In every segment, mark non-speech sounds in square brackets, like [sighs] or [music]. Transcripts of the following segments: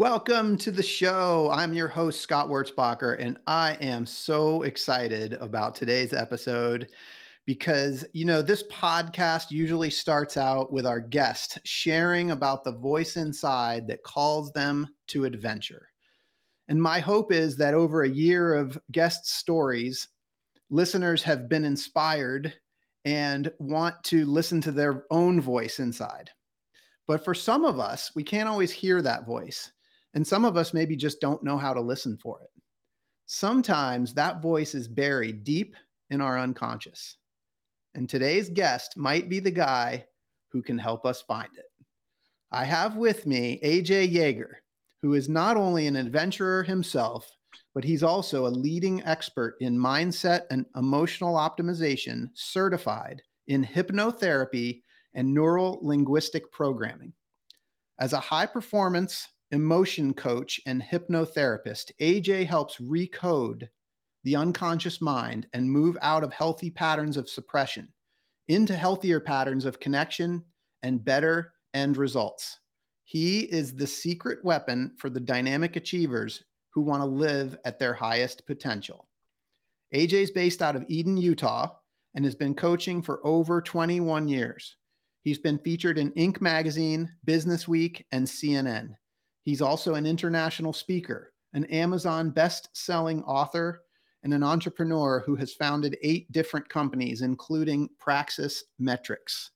Welcome to the show. I'm your host, Scott Wurzbacher, and I am so excited about today's episode because, you know, this podcast usually starts out with our guest sharing about the voice inside that calls them to adventure. And my hope is that over a year of guest stories, listeners have been inspired and want to listen to their own voice inside. But for some of us, we can't always hear that voice. And some of us maybe just don't know how to listen for it. Sometimes that voice is buried deep in our unconscious. And today's guest might be the guy who can help us find it. I have with me AJ Yager, who is not only an adventurer himself, but he's also a leading expert in mindset and emotional optimization, certified in hypnotherapy and neural linguistic programming. As a high performance emotion coach, and hypnotherapist, AJ helps recode the unconscious mind and move out of healthy patterns of suppression into healthier patterns of connection and better end results. He is the secret weapon for the dynamic achievers who want to live at their highest potential. AJ is based out of Eden, Utah, and has been coaching for over 21 years. He's been featured in Inc. magazine, Business Week, and CNN. He's also an international speaker, an Amazon best selling author, and an entrepreneur who has founded eight different companies, including Praxis Metrics.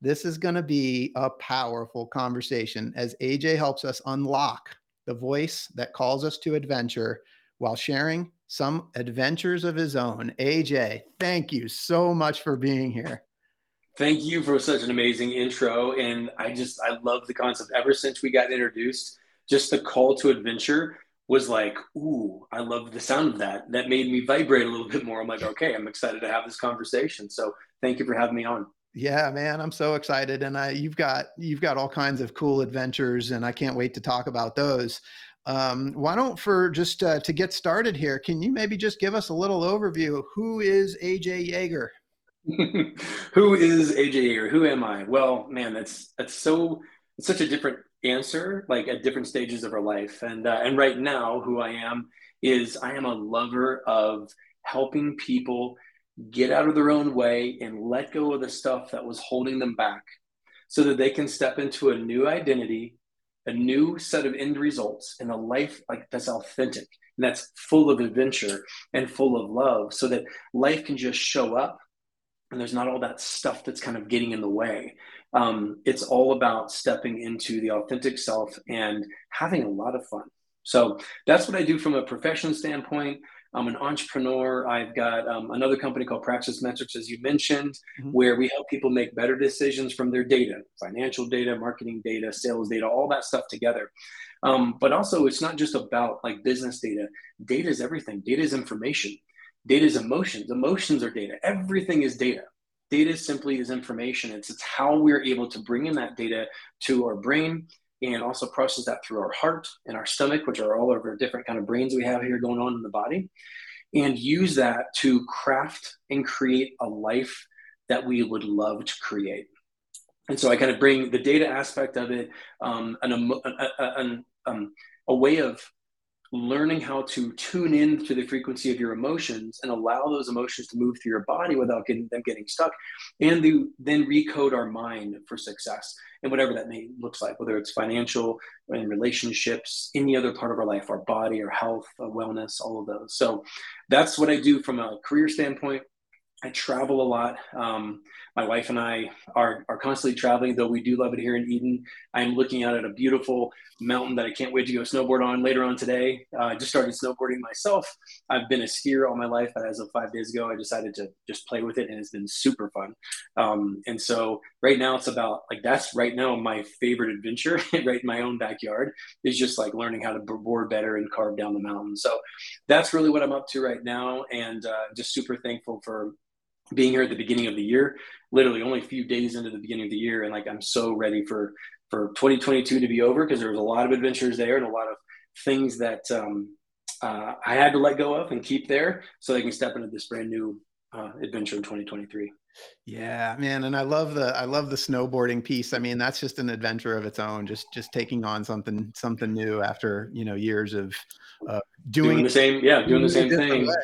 This is going to be a powerful conversation as AJ helps us unlock the voice that calls us to adventure while sharing some adventures of his own. AJ, thank you so much for being here. Thank you for such an amazing intro. And I just, I love the concept. Ever since we got introduced, just the call to adventure was like, ooh, I love the sound of that. That made me vibrate a little bit more. I'm like, okay, I'm excited to have this conversation. So thank you for having me on. Yeah, man, I'm so excited, and I you've got you've got all kinds of cool adventures, and I can't wait to talk about those. Um, why don't for just uh, to get started here, can you maybe just give us a little overview? Who is AJ Yager? [laughs] Who is AJ Yager? Who am I? Well, man, that's that's so it's such a different answer like at different stages of our life. And uh, and right now who i am is i am a lover of helping people get out of their own way and let go of the stuff that was holding them back so that they can step into a new identity a new set of end results and a life like that's authentic and that's full of adventure and full of love so that life can just show up and there's not all that stuff that's kind of getting in the way um, it's all about stepping into the authentic self and having a lot of fun. So that's what I do from a profession standpoint. I'm an entrepreneur. I've got um, another company called Praxis Metrics, as you mentioned, mm-hmm. where we help people make better decisions from their data, financial data, marketing data, sales data, all that stuff together. Um, but also, it's not just about like business data. Data is everything. Data is information. Data is emotions. Emotions are data. Everything is data data simply is information. It's, it's how we're able to bring in that data to our brain and also process that through our heart and our stomach, which are all of our different kind of brains we have here going on in the body, and use that to craft and create a life that we would love to create. And so I kind of bring the data aspect of it, um, an, a, a, um, a way of learning how to tune in to the frequency of your emotions and allow those emotions to move through your body without getting them getting stuck. And the, then recode our mind for success and whatever that may looks like whether it's financial and relationships any other part of our life our body our health our wellness all of those. So that's what i do from a career standpoint. I travel a lot. Um, my wife and I are, are constantly traveling, though we do love it here in Eden. I'm looking out at a beautiful mountain that I can't wait to go snowboard on later on today. Uh, I just started snowboarding myself. I've been a skier all my life, but as of five days ago, I decided to just play with it, and it's been super fun. Um, and so right now, it's about like that's right now my favorite adventure, [laughs] right in my own backyard, is just like learning how to board better and carve down the mountain. So that's really what I'm up to right now, and uh, just super thankful for being here at the beginning of the year, literally only a few days into the beginning of the year, and like I'm so ready for for 2022 to be over because there was a lot of adventures there and a lot of things that um, uh, I had to let go of and keep there so they can step into this brand new uh, adventure in 2023. Yeah, man, and I love the I love the snowboarding piece. I mean, that's just an adventure of its own. Just just taking on something something new after you know years of uh, doing, doing the same. Yeah, doing the same thing. Way.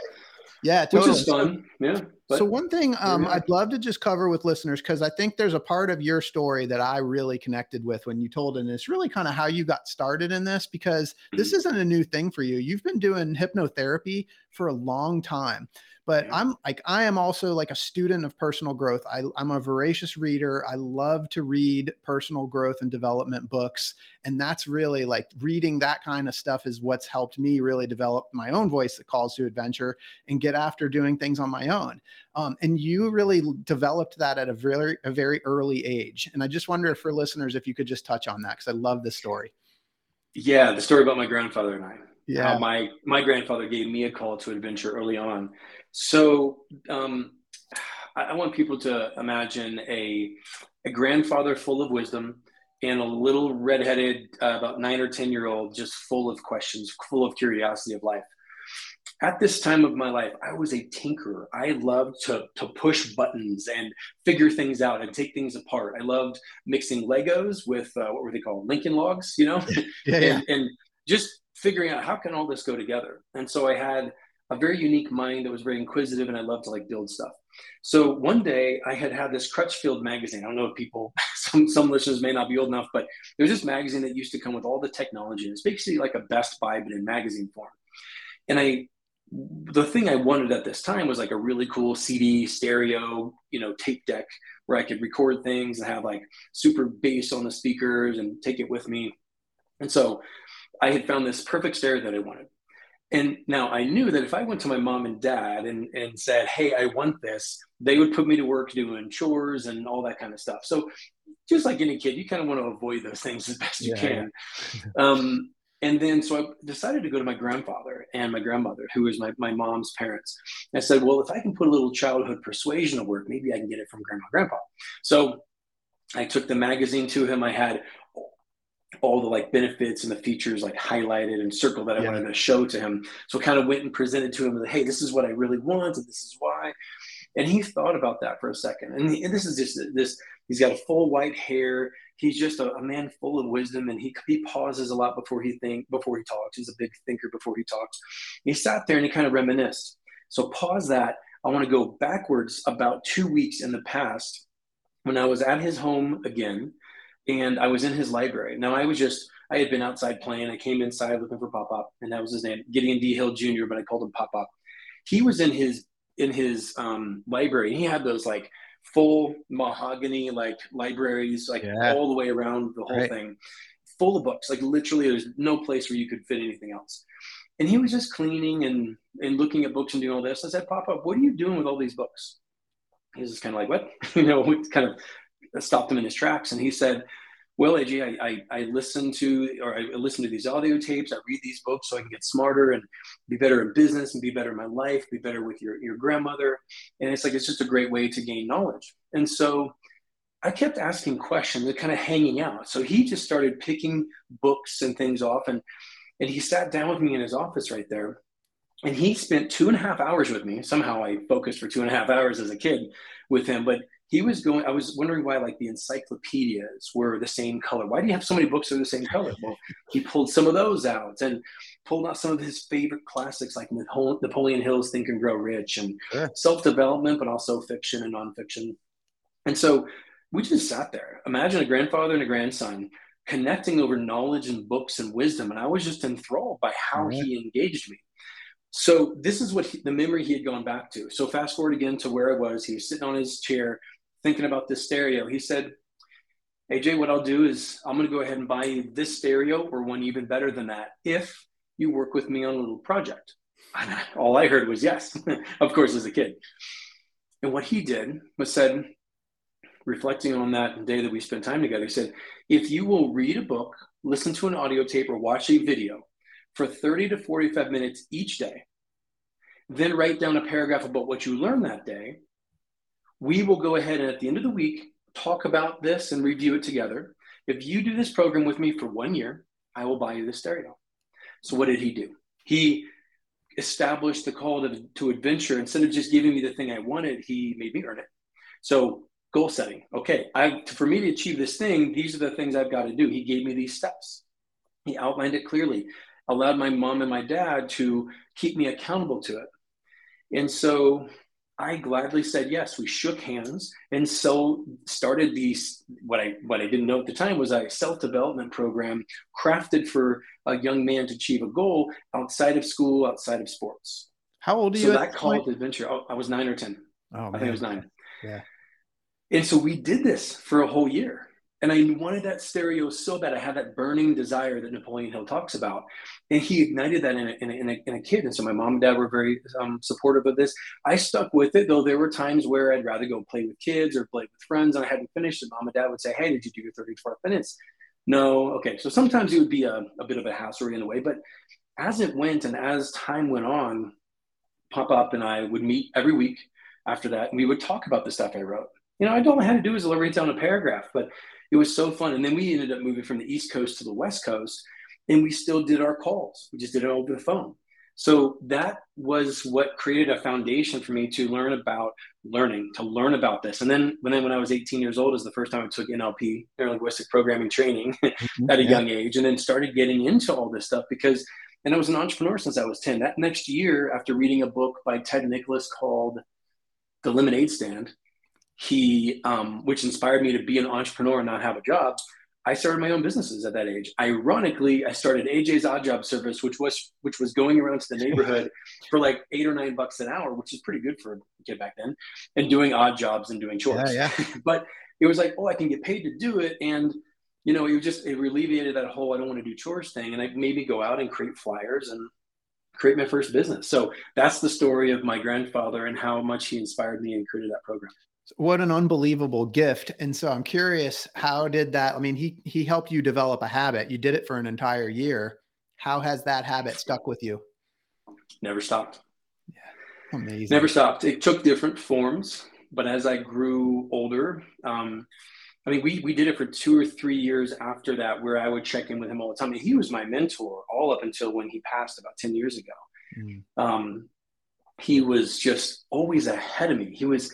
Yeah, totally. which is fun. Yeah. But, so one thing um. I'd love to just cover with listeners because I think there's a part of your story that I really connected with when you told it. And it's really kind of how you got started in this because mm-hmm. this isn't a new thing for you. You've been doing hypnotherapy for a long time but yeah. i'm like i am also like a student of personal growth I, i'm a voracious reader i love to read personal growth and development books and that's really like reading that kind of stuff is what's helped me really develop my own voice that calls to adventure and get after doing things on my own um, and you really developed that at a very a very early age and i just wonder for listeners if you could just touch on that because i love this story yeah the story about my grandfather and i yeah. my my grandfather gave me a call to adventure early on so um, I, I, want people to imagine a, a grandfather full of wisdom and a little redheaded, uh, about nine or 10 year old, just full of questions, full of curiosity of life. At this time of my life, I was a tinkerer. I loved to, to push buttons and figure things out and take things apart. I loved mixing Legos with uh, what were they called? Lincoln logs, you know? yeah, [laughs] yeah. and, and just figuring out how can all this go together. And so I had a very unique mind that was very inquisitive and I loved to like build stuff. So one day I had had this Crutchfield magazine. I don't know if people, [laughs] some, some listeners may not be old enough, but there's this magazine that used to come with all the technology. And it's basically like a Best Buy, but in magazine form. And I, the thing I wanted at this time was like a really cool CD stereo, you know, tape deck where I could record things and have like super bass on the speakers and take it with me. And so I had found this perfect stereo that I wanted. And now I knew that if I went to my mom and dad and, and said, Hey, I want this, they would put me to work doing chores and all that kind of stuff. So just like any kid, you kind of want to avoid those things as best you can. Yeah. um, and then so I decided to go to my grandfather and my grandmother, who was my, my mom's parents. I said, Well, if I can put a little childhood persuasion to work, maybe I can get it from grandma grandpa. So I took the magazine to him. I had all the like benefits and the features like highlighted and circled that I yeah. wanted to show to him. So kind of went and presented to him, hey, this is what I really want, and this is why. And he thought about that for a second. And, he, and this is just this. He's got a full white hair. He's just a, a, man full of wisdom, and he he pauses a lot before he think before he talks. He's a big thinker before he talks. He sat there and he kind of reminisced. So pause that. I want to go backwards about two weeks in the past when I was at his home again and I was in his library. Now I was just I had been outside playing. I came inside looking for Pop Pop, and that was his name, Gideon D. Hill Jr. But I called him Pop Pop. He was in his in his um, library. He had those like full mahogany like libraries, like yeah. all the way around the whole right. thing, full of books. Like literally, there's no place where you could fit anything else. And he was just cleaning and and looking at books and doing all this. I said, Pop up, what are you doing with all these books? He was just kind of like, what? [laughs] you know, kind of stopped him in his tracks. And he said, well, AJ, I, I, I listen to or I listen to these audio tapes. I read these books so I can get smarter and be better in business and be better in my life, be better with your, your grandmother. And it's like it's just a great way to gain knowledge. And so I kept asking questions kind of hanging out. So he just started picking books and things off and and he sat down with me in his office right there. And he spent two and a half hours with me. Somehow I focused for two and a half hours as a kid with him, but he was going i was wondering why like the encyclopedias were the same color. Why do you have so many books that are the same color? Well he pulled some of those out and pulled out some of his favorite classics like napoleon hill's think and grow rich and self-development but also fiction and nonfiction. And so we just sat there. Imagine a grandfather and a grandson connecting over knowledge and books and wisdom and i was just enthralled by how he engaged me. So this is what he, the memory he had gone back to. So fast forward again to where I was. He was sitting on his chair thinking about this stereo. He said, AJ, what I'll do is I'm going to go ahead and buy you this stereo or one even better than that if you work with me on a little project. And all I heard was yes, [laughs] of course, as a kid. And what he did was said, reflecting on that day that we spent time together, he said, if you will read a book, listen to an audio tape, or watch a video for 30 to 45 minutes each day, then write down a paragraph about what you learned that day, we will go ahead and at the end of the week talk about this and review it together. If you do this program with me for one year, I will buy you the stereo. So what did he do? He established the call to, to adventure. Instead of just giving me the thing I wanted, he made me earn it. So goal setting. Okay, I for me to achieve this thing, these are the things I've got to do. He gave me these steps. He outlined it clearly, allowed my mom and my dad to keep me accountable to it. And so I gladly said yes. We shook hands, and so started these. What I what I didn't know at the time was a self development program crafted for a young man to achieve a goal outside of school, outside of sports. How old are so you? So that called adventure. Oh, I was nine or ten. Oh, I think it was nine. Yeah. And so we did this for a whole year. And I wanted that stereo so bad. I had that burning desire that Napoleon Hill talks about. And he ignited that in a, in a, in a, in a kid. And so my mom and dad were very um, supportive of this. I stuck with it, though there were times where I'd rather go play with kids or play with friends and I hadn't finished. And mom and dad would say, Hey, did you do your 34 minutes? No. Okay. So sometimes it would be a, a bit of a hassle in a way. But as it went and as time went on, Pop Up and I would meet every week after that. And we would talk about the stuff I wrote. You know, I all I had to do was write down a paragraph, but it was so fun. And then we ended up moving from the East Coast to the West Coast, and we still did our calls. We just did it over the phone. So that was what created a foundation for me to learn about learning, to learn about this. And then when, I, when I was 18 years old is the first time I took NLP, neurolinguistic programming training [laughs] mm-hmm. at a yeah. young age, and then started getting into all this stuff because, and I was an entrepreneur since I was 10. That next year, after reading a book by Ted Nicholas called The Lemonade Stand, he um, which inspired me to be an entrepreneur and not have a job i started my own businesses at that age. Ironically i started aj's odd job service which was which was going around to the neighborhood [laughs] for like eight or nine bucks an hour which is pretty good for a kid back then and doing odd jobs and doing chores. Yeah, yeah. [laughs] but it was like oh i can get paid to do it and you know it just it alleviated that whole i don't want to do chores thing and i maybe go out and create flyers and create my first business. So that's the story of my grandfather and how much he inspired me and created that program what an unbelievable gift. And so i'm curious how did that i mean he he helped you develop a habit. You did it for an entire year. How has that habit stuck with you? Never stopped. Yeah. Amazing. Never stopped. It took different forms but as i grew older um, i mean we we did it for two or three years after that where i would check in with him all the time. And he was my mentor all up until when he passed about 10 years ago. Mm. um, he was just always ahead of me. He was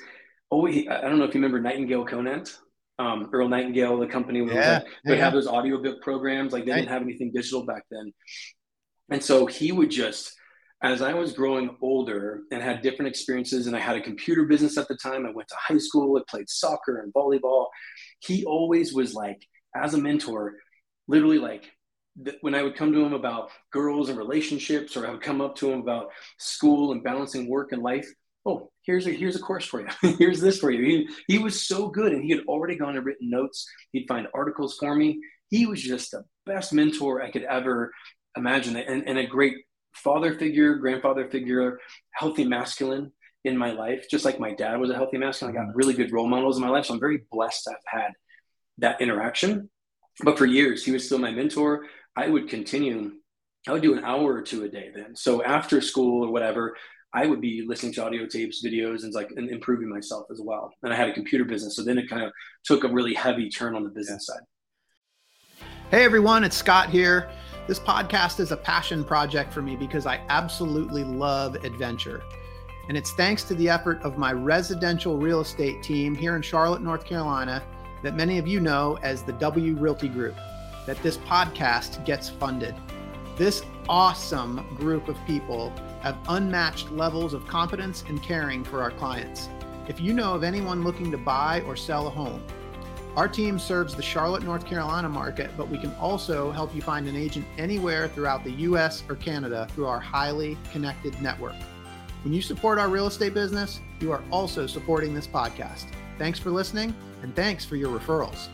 oh, he, I don't know if you remember Nightingale Conant, um, Earl Nightingale, the company where yeah, yeah. have those audiobook programs. Like they didn't have anything digital back then. And so he would just, as I was growing older and had different experiences, and I had a computer business at the time, I went to high school, I played soccer and volleyball. He always was like, as a mentor, literally like when I would come to him about girls and relationships, or I would come up to him about school and balancing work and life, oh, here's a here's a course for you. [laughs] here's this for you. He, he was so good and he had already gone and written notes. He'd find articles for me. He was just the best mentor I could ever imagine and, and a great father figure, grandfather figure, healthy masculine in my life, just like my dad was a healthy masculine. I got mm-hmm. really good role models in my life. So I'm very blessed i've had that interaction. But for years, he was still my mentor. I would continue, I would do an hour or two a day then. So after school or whatever, I would be listening to audio tapes, videos, and like and improving myself as well. And I had a computer business, so then it kind of took a really heavy turn on the business side. Hey everyone, it's Scott here. This podcast is a passion project for me because I absolutely love adventure. And it's thanks to the effort of my residential real estate team here in Charlotte, North Carolina, that many of you know as the W Realty Group, that this podcast gets funded. This awesome group of people have unmatched levels of competence and caring for our clients. If you know of anyone looking to buy or sell a home, Our team serves the Charlotte, North Carolina market, but we can also help you find an agent anywhere throughout the US or Canada through our highly connected network. When you support our real estate business, you are also supporting this podcast. Thanks for listening and thanks for your referrals.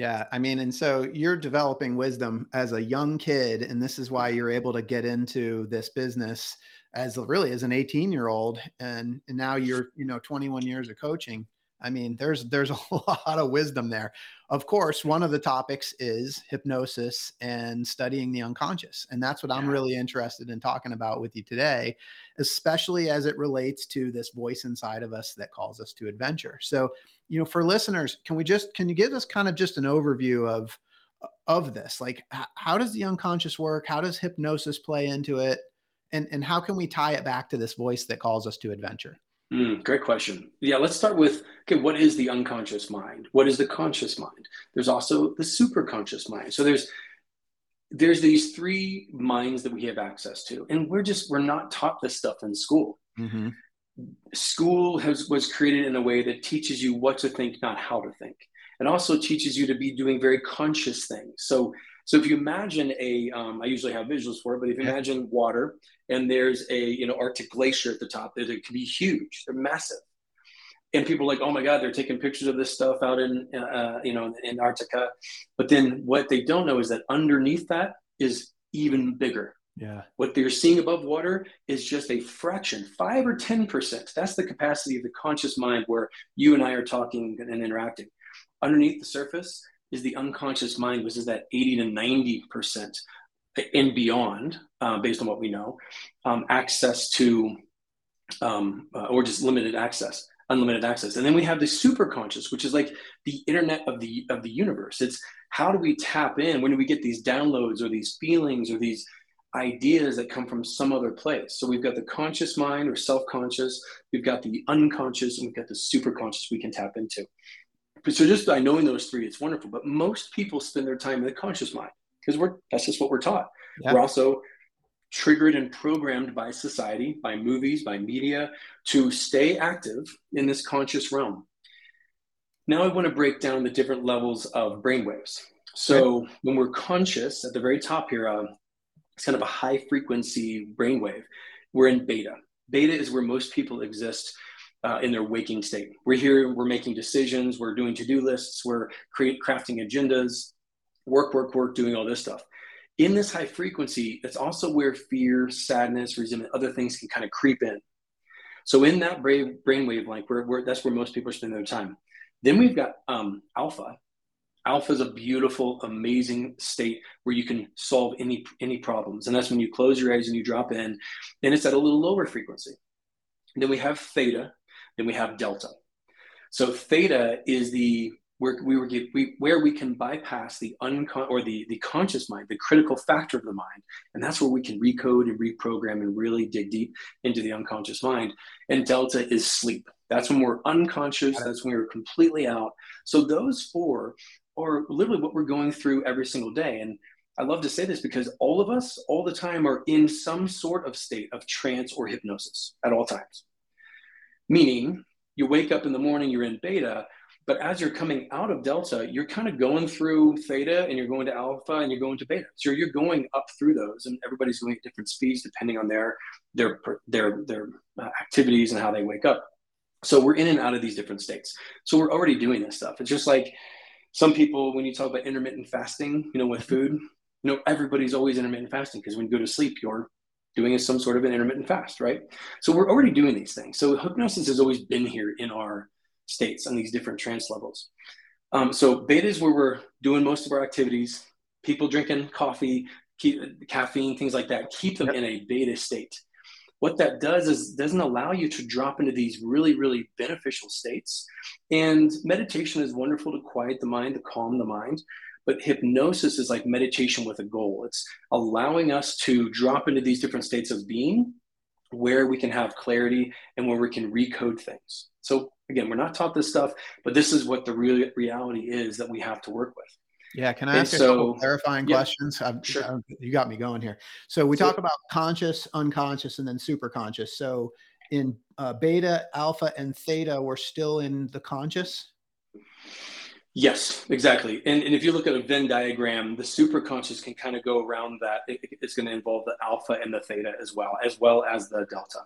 Yeah, I mean, and so you're developing wisdom as a young kid, and this is why you're able to get into this business as really as an 18 year old, and, and now you're you know 21 years of coaching. I mean, there's there's a [laughs] lot of wisdom there. Of course, one of the topics is hypnosis and studying the unconscious, and that's what I'm really interested in talking about with you today, especially as it relates to this voice inside of us that calls us to adventure. So, you know, for listeners, can we just can you give us kind of just an overview of of this? Like, how does the unconscious work? How does hypnosis play into it? And and how can we tie it back to this voice that calls us to adventure? Mm, great question. Yeah, let's start with okay, what is the unconscious mind? What is the conscious mind? There's also the superconscious mind. So there's there's these three minds that we have access to, and we're just we're not taught this stuff in school. Mm-hmm. School has was created in a way that teaches you what to think, not how to think, and also teaches you to be doing very conscious things. So so if you imagine a, um, I usually have visuals for it, but if you imagine water and there's a, you know, Arctic glacier at the top, that it can be huge, they're massive. And people are like, oh my God, they're taking pictures of this stuff out in, uh, you know, in Antarctica. But then what they don't know is that underneath that is even bigger. Yeah. What they're seeing above water is just a fraction, five or 10%. That's the capacity of the conscious mind where you and I are talking and interacting. Underneath the surface, is the unconscious mind, which is that 80 to 90% and beyond, uh, based on what we know, um, access to, um, uh, or just limited access, unlimited access. And then we have the super conscious, which is like the internet of the of the universe. It's how do we tap in? When do we get these downloads or these feelings or these ideas that come from some other place? So we've got the conscious mind or self-conscious, we've got the unconscious, and we've got the super conscious we can tap into so just by knowing those three, it's wonderful. But most people spend their time in the conscious mind because we're that's just what we're taught. Yeah. We're also triggered and programmed by society, by movies, by media to stay active in this conscious realm. Now I want to break down the different levels of brainwaves. So okay. when we're conscious at the very top here, uh, it's kind of a high frequency brainwave. We're in beta. Beta is where most people exist uh, in their waking state. We're here, we're making decisions, we're doing to do lists, we're create, crafting agendas, work, work, work, doing all this stuff. In this high frequency, it's also where fear, sadness, resentment, other things can kind of creep in. So in that brain brainwave, like we're, that's where most people spend their time. Then we've got um, alpha. Alpha is a beautiful, amazing state where you can solve any any problems, and that's when you close your eyes and you drop in, and it's at a little lower frequency. And then we have theta, then we have delta. So theta is the where we were we, where we can bypass the uncon or the the conscious mind, the critical factor of the mind, and that's where we can recode and reprogram and really dig deep into the unconscious mind. And delta is sleep. That's when we're unconscious. That's when we're completely out. So those four are literally what we're going through every single day. And I love to say this because all of us, all the time, are in some sort of state of trance or hypnosis at all times. Meaning, you wake up in the morning, you're in beta, but as you're coming out of delta, you're kind of going through theta and you're going to alpha and you're going to beta. So you're going up through those, and everybody's going at different speeds depending on their their their their uh, activities and how they wake up. So we're in and out of these different states. So we're already doing this stuff. It's just like some people when you talk about intermittent fasting, you know, with food, you know, everybody's always intermittent fasting because when you go to sleep, you're doing some sort of an intermittent fast, right? So we're already doing these things. So hypnosis has always been here in our states on these different trance levels. Um, so beta is where we're doing most of our activities. People drinking coffee, keep, caffeine, things like that, keep them yep. in a beta state. What that does is doesn't allow you to drop into these really, really beneficial states. And meditation is wonderful to quiet the mind, to calm the mind. But hypnosis is like meditation with a goal. It's allowing us to drop into these different states of being where we can have clarity and where we can recode things. So again, we're not taught this stuff, but this is what the real reality is that we have to work with. Yeah, can I ask and a couple clarifying yeah, questions? I'm, sure. I'm, you got me going here. So we talk about conscious, unconscious, and then super conscious. So in uh, beta, alpha, and theta we're still in the conscious? Yes, exactly. And, and if you look at a Venn diagram, the superconscious can kind of go around that. It, it's going to involve the alpha and the theta as well, as well as the delta.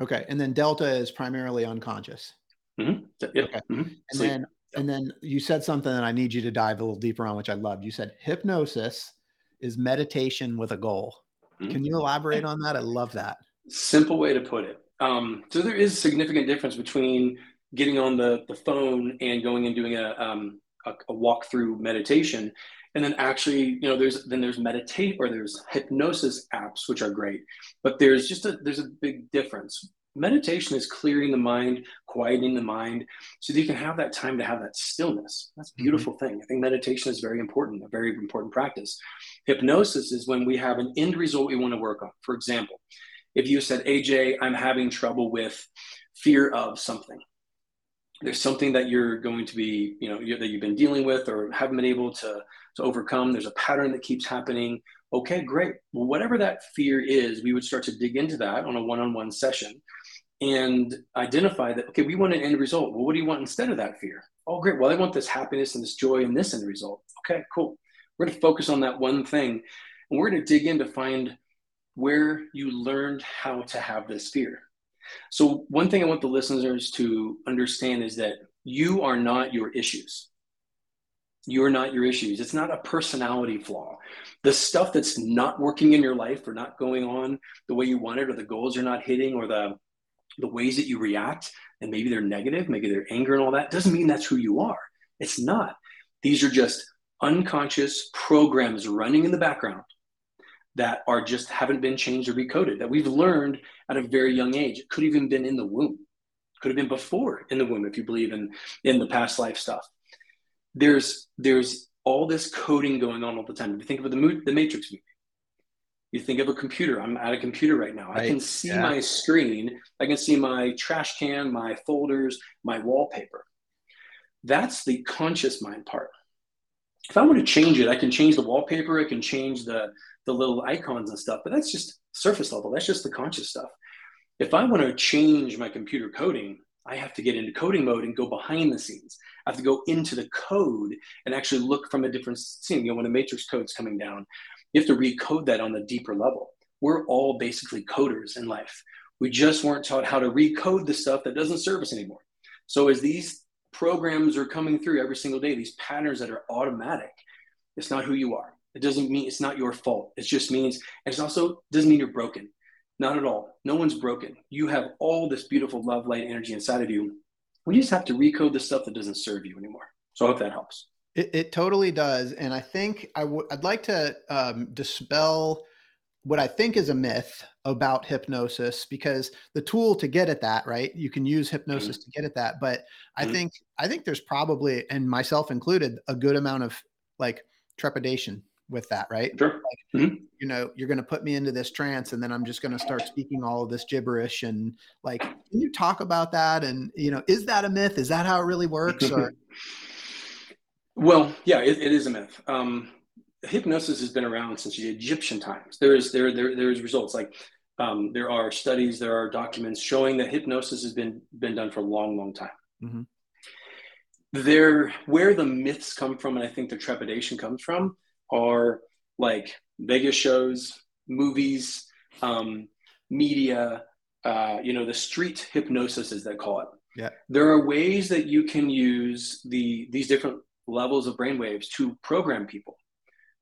Okay. And then delta is primarily unconscious. Mm-hmm. Yep. Okay. Mm-hmm. And Sleep. then. And then you said something that I need you to dive a little deeper on, which I loved. You said hypnosis is meditation with a goal. Mm-hmm. Can you elaborate on that? I love that. Simple way to put it. Um, so there is a significant difference between getting on the, the phone and going and doing a, um, a, a walkthrough meditation and then actually you know there's then there's meditate or there's hypnosis apps which are great but there's just a there's a big difference meditation is clearing the mind quieting the mind so that you can have that time to have that stillness that's a mm-hmm. beautiful mm-hmm. thing i think meditation is very important a very important practice hypnosis is when we have an end result we want to work on for example if you said aj i'm having trouble with fear of something there's something that you're going to be, you know, that you've been dealing with or haven't been able to, to overcome. There's a pattern that keeps happening. Okay, great. Well, whatever that fear is, we would start to dig into that on a one-on-one session and identify that, okay, we want an end result. Well, what do you want instead of that fear? Oh, great. Well, I want this happiness and this joy and this end result. Okay, cool. We're going to focus on that one thing and we're going to dig in to find where you learned how to have this fear so, one thing I want the listeners to understand is that you are not your issues. You're not your issues. It's not a personality flaw. The stuff that's not working in your life or not going on the way you want it, or the goals you're not hitting, or the the ways that you react, and maybe they're negative, maybe they're anger and all that, doesn't mean that's who you are. It's not. These are just unconscious programs running in the background that are just haven't been changed or recoded that we've learned at a very young age. It could have even been in the womb, could have been before in the womb if you believe in in the past life stuff. There's there's all this coding going on all the time. If you think of the the Matrix movie, you think of a computer. I'm at a computer right now. Right. I can see yeah. my screen. I can see my trash can, my folders, my wallpaper. That's the conscious mind part. If I want to change it, I can change the wallpaper. I can change the the little icons and stuff, but that's just surface level. That's just the conscious stuff. If I want to change my computer coding, I have to get into coding mode and go behind the scenes. I have to go into the code and actually look from a different scene. You know, when the matrix code's coming down, you have to recode that on the deeper level. We're all basically coders in life. We just weren't taught how to recode the stuff that doesn't serve us anymore. So as these programs are coming through every single day, these patterns that are automatic, it's not who you are. It doesn't mean it's not your fault. It just means, and it also doesn't mean you're broken. Not at all. No one's broken. You have all this beautiful love, light, energy inside of you. We just have to recode the stuff that doesn't serve you anymore. So I hope that helps. It, it totally does. And I think i w- I'd like to um, dispel what I think is a myth about hypnosis because the tool to get at that, right? You can use hypnosis mm-hmm. to get at that. But I mm-hmm. think I think there's probably, and myself included, a good amount of like trepidation with that, right? Sure. Like, mm-hmm. You know, you're going to put me into this trance, and then I'm just going to start speaking all of this gibberish. And like, can you talk about that? And you know, is that a myth? Is that how it really works? Or [laughs] well, yeah, it, it is a myth. Um, hypnosis has been around since the Egyptian times. There is there there there's results like um, there are studies, there are documents showing that hypnosis has been been done for a long, long time. Mm-hmm. There, where the myths come from, and I think the trepidation comes from, are like Vegas shows, movies, um, media, uh, you know, the street hypnosis, as they call it. Yeah. There are ways that you can use the these different levels of brainwaves to program people.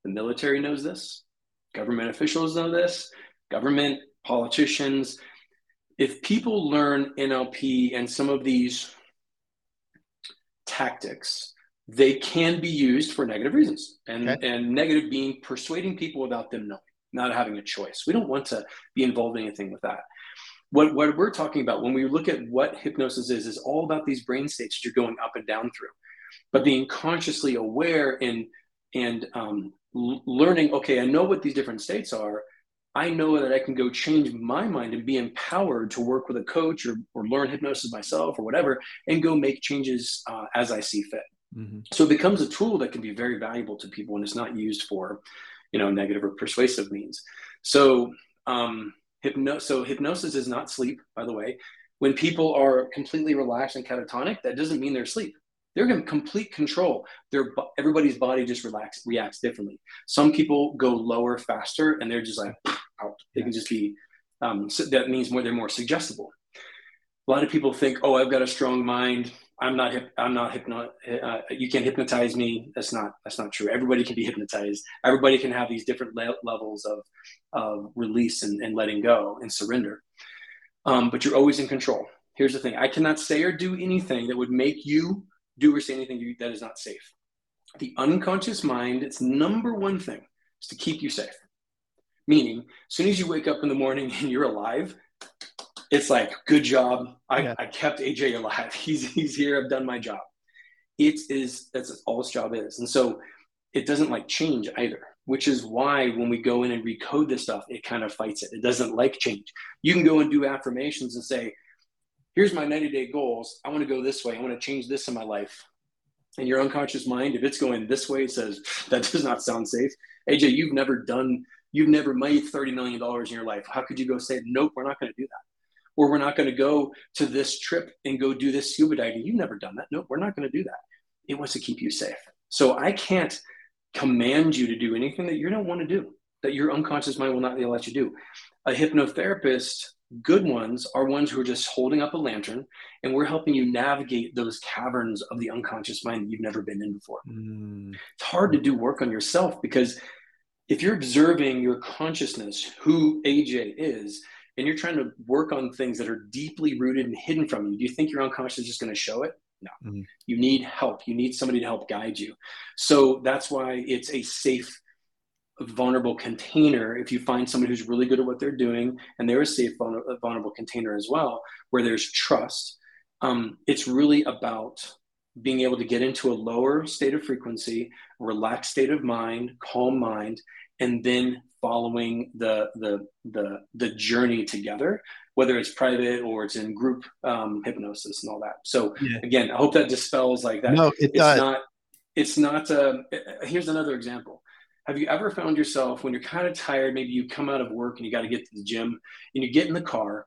The military knows this. Government officials know this. Government politicians. If people learn NLP and some of these tactics, they can be used for negative reasons and okay. and negative being persuading people without them knowing not having a choice we don't want to be involved in anything with that what, what we're talking about when we look at what hypnosis is is all about these brain states that you're going up and down through but being consciously aware and and um, learning okay i know what these different states are i know that i can go change my mind and be empowered to work with a coach or, or learn hypnosis myself or whatever and go make changes uh, as i see fit Mm-hmm. So it becomes a tool that can be very valuable to people when it's not used for, you know, negative or persuasive means. So, um, hypno- so hypnosis is not sleep, by the way. When people are completely relaxed and catatonic, that doesn't mean they're asleep. They're in complete control. Their everybody's body just relax reacts differently. Some people go lower faster, and they're just like out. They can just be. Um, so that means more. They're more suggestible. A lot of people think, "Oh, I've got a strong mind. I'm not hip, I'm not hypno uh, you can't hypnotize me that's not that's not true everybody can be hypnotized everybody can have these different le- levels of of release and, and letting go and surrender um, but you're always in control here's the thing I cannot say or do anything that would make you do or say anything that is not safe. The unconscious mind its number one thing is to keep you safe. Meaning as soon as you wake up in the morning and you're alive it's like good job. I, yeah. I kept aj alive. [laughs] He's he's here. I've done my job. It is that's all its job is. And so it doesn't like change either which is why when we go in and recode this stuff it kind of fights it. It doesn't like change. You can go and do affirmations and say here's my 90 day goals i want to go this way i want to change this in my life and your unconscious mind if it's going this way it says [laughs] that does not sound safe aj you've never done you've never made $30 million in your life how could you go say nope we're not going to do that or we're not going to go to this trip and go do this scuba diving. You've never done that. No, we're not going to do that. It wants to keep you safe. So I can't command you to do anything that you don't want to do, that your unconscious mind will not let you do. A hypnotherapist, good ones, are ones who are just holding up a lantern and we're helping you navigate those caverns of the unconscious mind that you've never been in before. Mm. It's hard to do work on yourself because if you're observing your consciousness, who AJ is, and you're trying to work on things that are deeply rooted and hidden from you, do you think your unconscious is just going to show it? No. Mm-hmm. You need help. You need somebody to help guide you. So that's why it's a safe, vulnerable container. If you find someone who's really good at what they're doing, and they're a safe, vulnerable container as well, where there's trust, um, it's really about being able to get into a lower state of frequency, relaxed state of mind, calm mind, and then following the the the the journey together whether it's private or it's in group um, hypnosis and all that so yeah. again i hope that dispels like that no it it's does. not it's not uh, here's another example have you ever found yourself when you're kind of tired maybe you come out of work and you got to get to the gym and you get in the car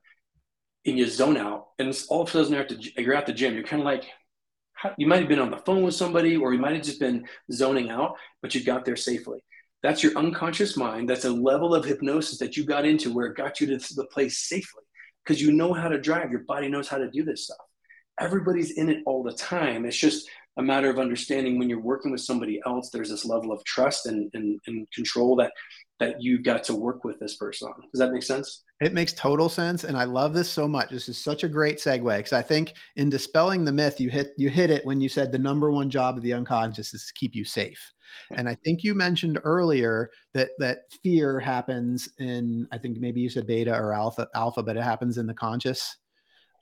and you zone out and it's all of a sudden you're at the, you're at the gym you're kind of like you might have been on the phone with somebody or you might have just been zoning out but you got there safely that's your unconscious mind. That's a level of hypnosis that you got into where it got you to the place safely because you know how to drive. Your body knows how to do this stuff. Everybody's in it all the time. It's just a matter of understanding when you're working with somebody else, there's this level of trust and, and, and control that that you got to work with this person on. Does that make sense? It makes total sense, and I love this so much. This is such a great segue because I think in dispelling the myth, you hit you hit it when you said the number one job of the unconscious is to keep you safe. And I think you mentioned earlier that that fear happens in I think maybe you said beta or alpha alpha, but it happens in the conscious.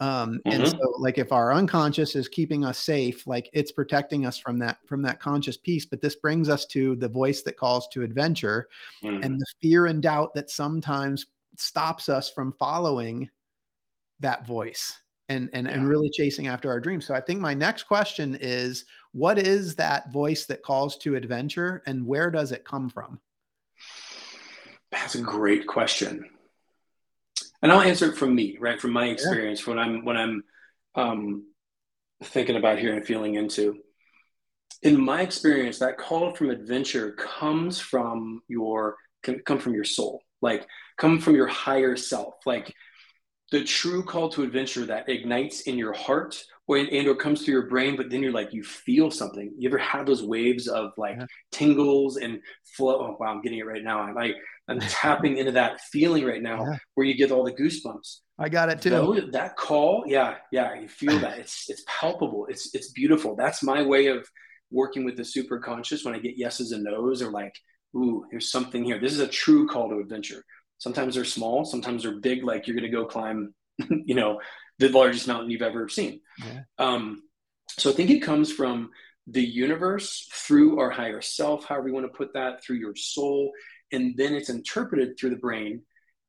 Um, mm-hmm. And so, like, if our unconscious is keeping us safe, like it's protecting us from that from that conscious piece. But this brings us to the voice that calls to adventure, mm-hmm. and the fear and doubt that sometimes stops us from following that voice and and yeah. and really chasing after our dreams. So I think my next question is what is that voice that calls to adventure and where does it come from? That's a great question. And I'll answer it from me, right? From my experience yeah. when I'm when I'm um, thinking about here and feeling into. In my experience, that call from adventure comes from your can come from your soul, like come from your higher self, like the true call to adventure that ignites in your heart or and or comes through your brain, but then you're like you feel something. You ever have those waves of like yeah. tingles and flow? Oh wow, I'm getting it right now. I'm like I'm tapping into that feeling right now yeah. where you get all the goosebumps. I got it too. that call, yeah, yeah, you feel that. It's it's palpable. It's it's beautiful. That's my way of working with the super conscious when I get yeses and nos or like, ooh, there's something here. This is a true call to adventure. Sometimes they're small, sometimes they're big, like you're going to go climb, [laughs] you know, the largest mountain you've ever seen. Yeah. Um, so I think it comes from the universe through our higher self, however you want to put that, through your soul, and then it's interpreted through the brain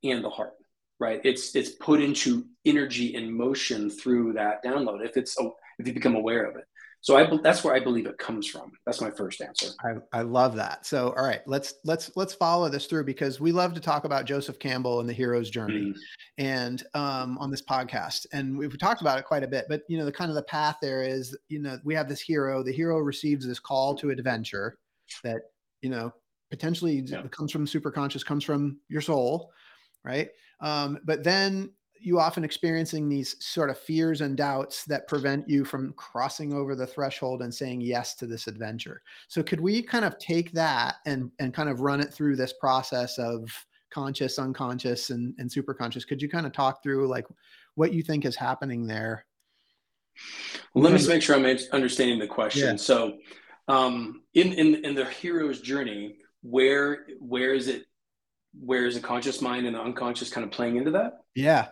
and the heart. Right? It's it's put into energy and motion through that download. If it's if you become aware of it. So I that's where I believe it comes from. That's my first answer. I, I love that. So all right, let's let's let's follow this through because we love to talk about Joseph Campbell and the hero's journey, mm. and um, on this podcast, and we've talked about it quite a bit. But you know, the kind of the path there is, you know, we have this hero. The hero receives this call to adventure that you know potentially yeah. comes from the superconscious, comes from your soul, right? Um, but then you often experiencing these sort of fears and doubts that prevent you from crossing over the threshold and saying yes to this adventure. So could we kind of take that and and kind of run it through this process of conscious, unconscious, and, and super conscious? Could you kind of talk through like what you think is happening there? Well, let me just make sure I'm understanding the question. Yeah. So um, in, in in the hero's journey, where where is it where is the conscious mind and the unconscious kind of playing into that? Yeah.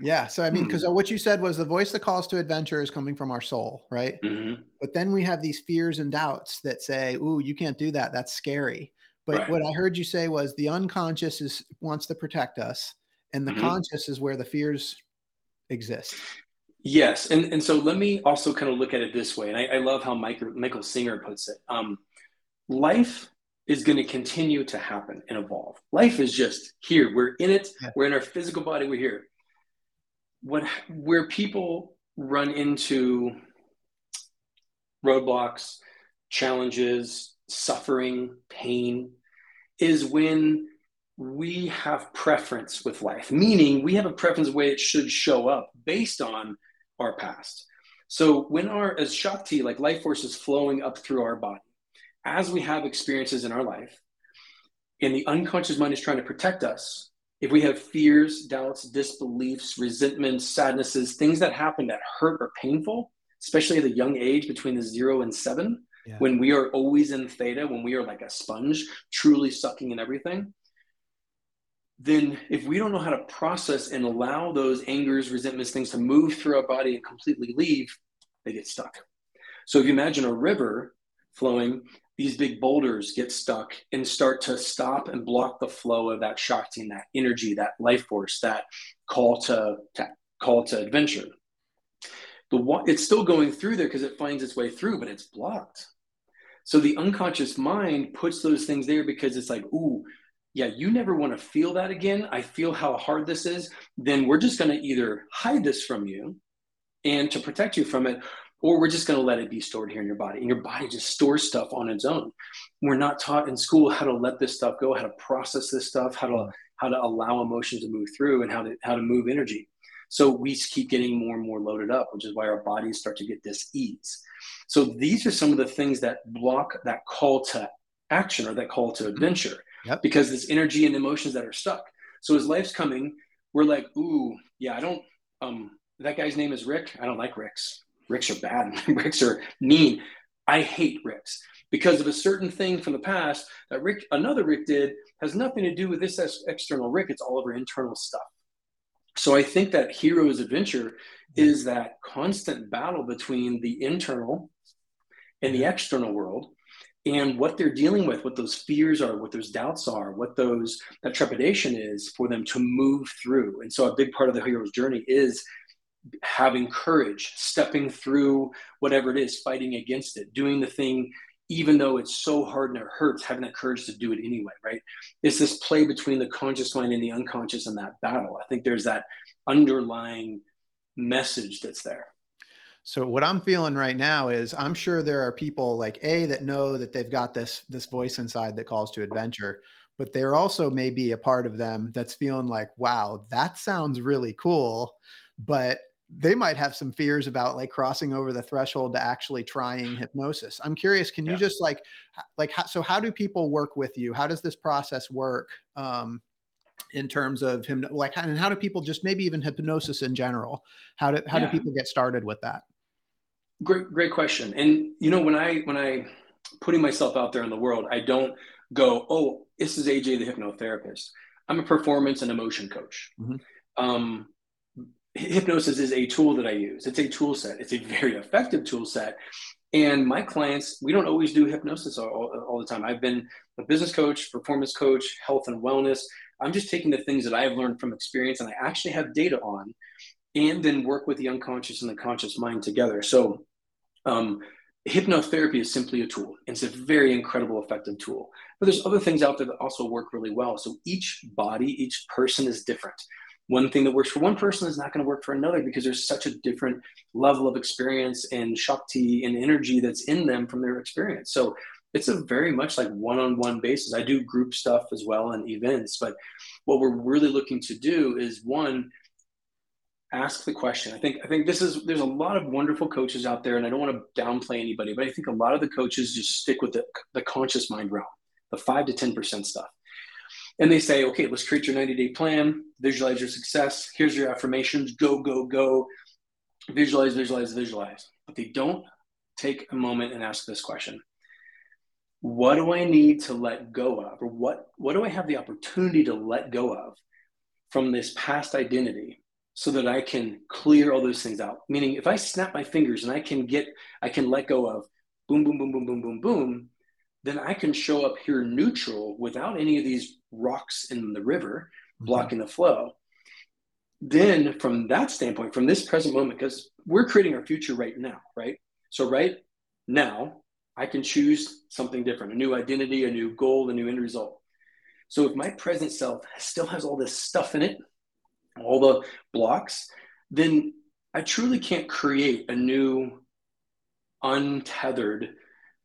Yeah. So, I mean, because hmm. what you said was the voice that calls to adventure is coming from our soul, right? Mm-hmm. But then we have these fears and doubts that say, "Ooh, you can't do that. That's scary." But right. what I heard you say was the unconscious is wants to protect us, and the mm-hmm. conscious is where the fears exist. Yes, and and so let me also kind of look at it this way, and I, I love how Michael Michael Singer puts it. Um, life is going to continue to happen and evolve. Life is just here. We're in it. Yeah. We're in our physical body. We're here what where people run into roadblocks, challenges, suffering, pain is when we have preference with life, meaning we have a preference the way it should show up based on our past. So when our as Shakti, like life force is flowing up through our body, as we have experiences in our life, and the unconscious mind is trying to protect us, if we have fears, doubts, disbeliefs, resentments, sadnesses, things that happen that hurt or painful, especially at a young age between the zero and seven, yeah. when we are always in theta, when we are like a sponge, truly sucking in everything, then if we don't know how to process and allow those angers, resentments, things to move through our body and completely leave, they get stuck. So if you imagine a river flowing these big boulders get stuck and start to stop and block the flow of that shakti that energy, that life force, that call to, to call to adventure. The it's still going through there because it finds its way through, but it's blocked. So the unconscious mind puts those things there because it's like, ooh, yeah, you never want to feel that again. I feel how hard this is. Then we're just going to either hide this from you and to protect you from it, or we're just going to let it be stored here in your body and your body just stores stuff on its own. We're not taught in school how to let this stuff go how to process this stuff how to how to allow emotions to move through and how to how to move energy. So we keep getting more and more loaded up which is why our bodies start to get dis-ease. So these are some of the things that block that call to action or that call to mm-hmm. adventure. Yep. because this energy and emotions that are stuck. So as life's coming we're like ooh yeah i don't um that guy's name is rick. I don't like ricks Ricks are bad. [laughs] Ricks are mean. I hate Ricks because of a certain thing from the past that Rick, another Rick did, has nothing to do with this external Rick. It's all of our internal stuff. So I think that Hero's Adventure is that constant battle between the internal and the external world and what they're dealing with, what those fears are, what those doubts are, what those that trepidation is for them to move through. And so a big part of the hero's journey is having courage, stepping through whatever it is, fighting against it, doing the thing, even though it's so hard and it hurts, having that courage to do it anyway, right? It's this play between the conscious mind and the unconscious in that battle. I think there's that underlying message that's there. So what I'm feeling right now is I'm sure there are people like A that know that they've got this this voice inside that calls to adventure, but there also may be a part of them that's feeling like, wow, that sounds really cool, but they might have some fears about like crossing over the threshold to actually trying [sighs] hypnosis. I'm curious, can you just like, like, how, so how do people work with you? How does this process work? Um, in terms of him, like, and how do people just maybe even hypnosis in general? How do, how yeah. do people get started with that? Great, great question. And, you know, when I, when I putting myself out there in the world, I don't go, oh, this is AJ, the hypnotherapist. I'm a performance and emotion coach. Mm-hmm. Um, hypnosis is a tool that I use. It's a tool set. It's a very effective tool set. And my clients, we don't always do hypnosis all, all, the time. I've been a business coach, performance coach, health and wellness. I'm just taking the things that I've learned from experience and I actually have data on, and then work with the unconscious and the conscious mind together. So, Um, hypnotherapy is simply a tool. It's a very incredible, effective tool. But there's other things out there that also work really well. So each body, each person is different. One thing that works for one person is not going to work for another because there's such a different level of experience and shakti and energy that's in them from their experience. So it's a very much like one-on-one basis. I do group stuff as well and events, but what we're really looking to do is one, ask the question. I think I think this is there's a lot of wonderful coaches out there, and I don't want to downplay anybody, but I think a lot of the coaches just stick with the, the conscious mind realm, the five to ten percent stuff. And they say, okay, let's create your 90 day plan, visualize your success. Here's your affirmations go, go, go. Visualize, visualize, visualize. But they don't take a moment and ask this question What do I need to let go of? Or what, what do I have the opportunity to let go of from this past identity so that I can clear all those things out? Meaning, if I snap my fingers and I can get, I can let go of boom, boom, boom, boom, boom, boom, boom, then I can show up here neutral without any of these rocks in the river mm-hmm. blocking mm-hmm. the flow. Then, from that standpoint, from this present moment, because we're creating our future right now, right? So, right now, I can choose something different, a new identity, a new goal, a new end result. So, if my present self still has all this stuff in it, all the blocks, then I truly can't create a new, untethered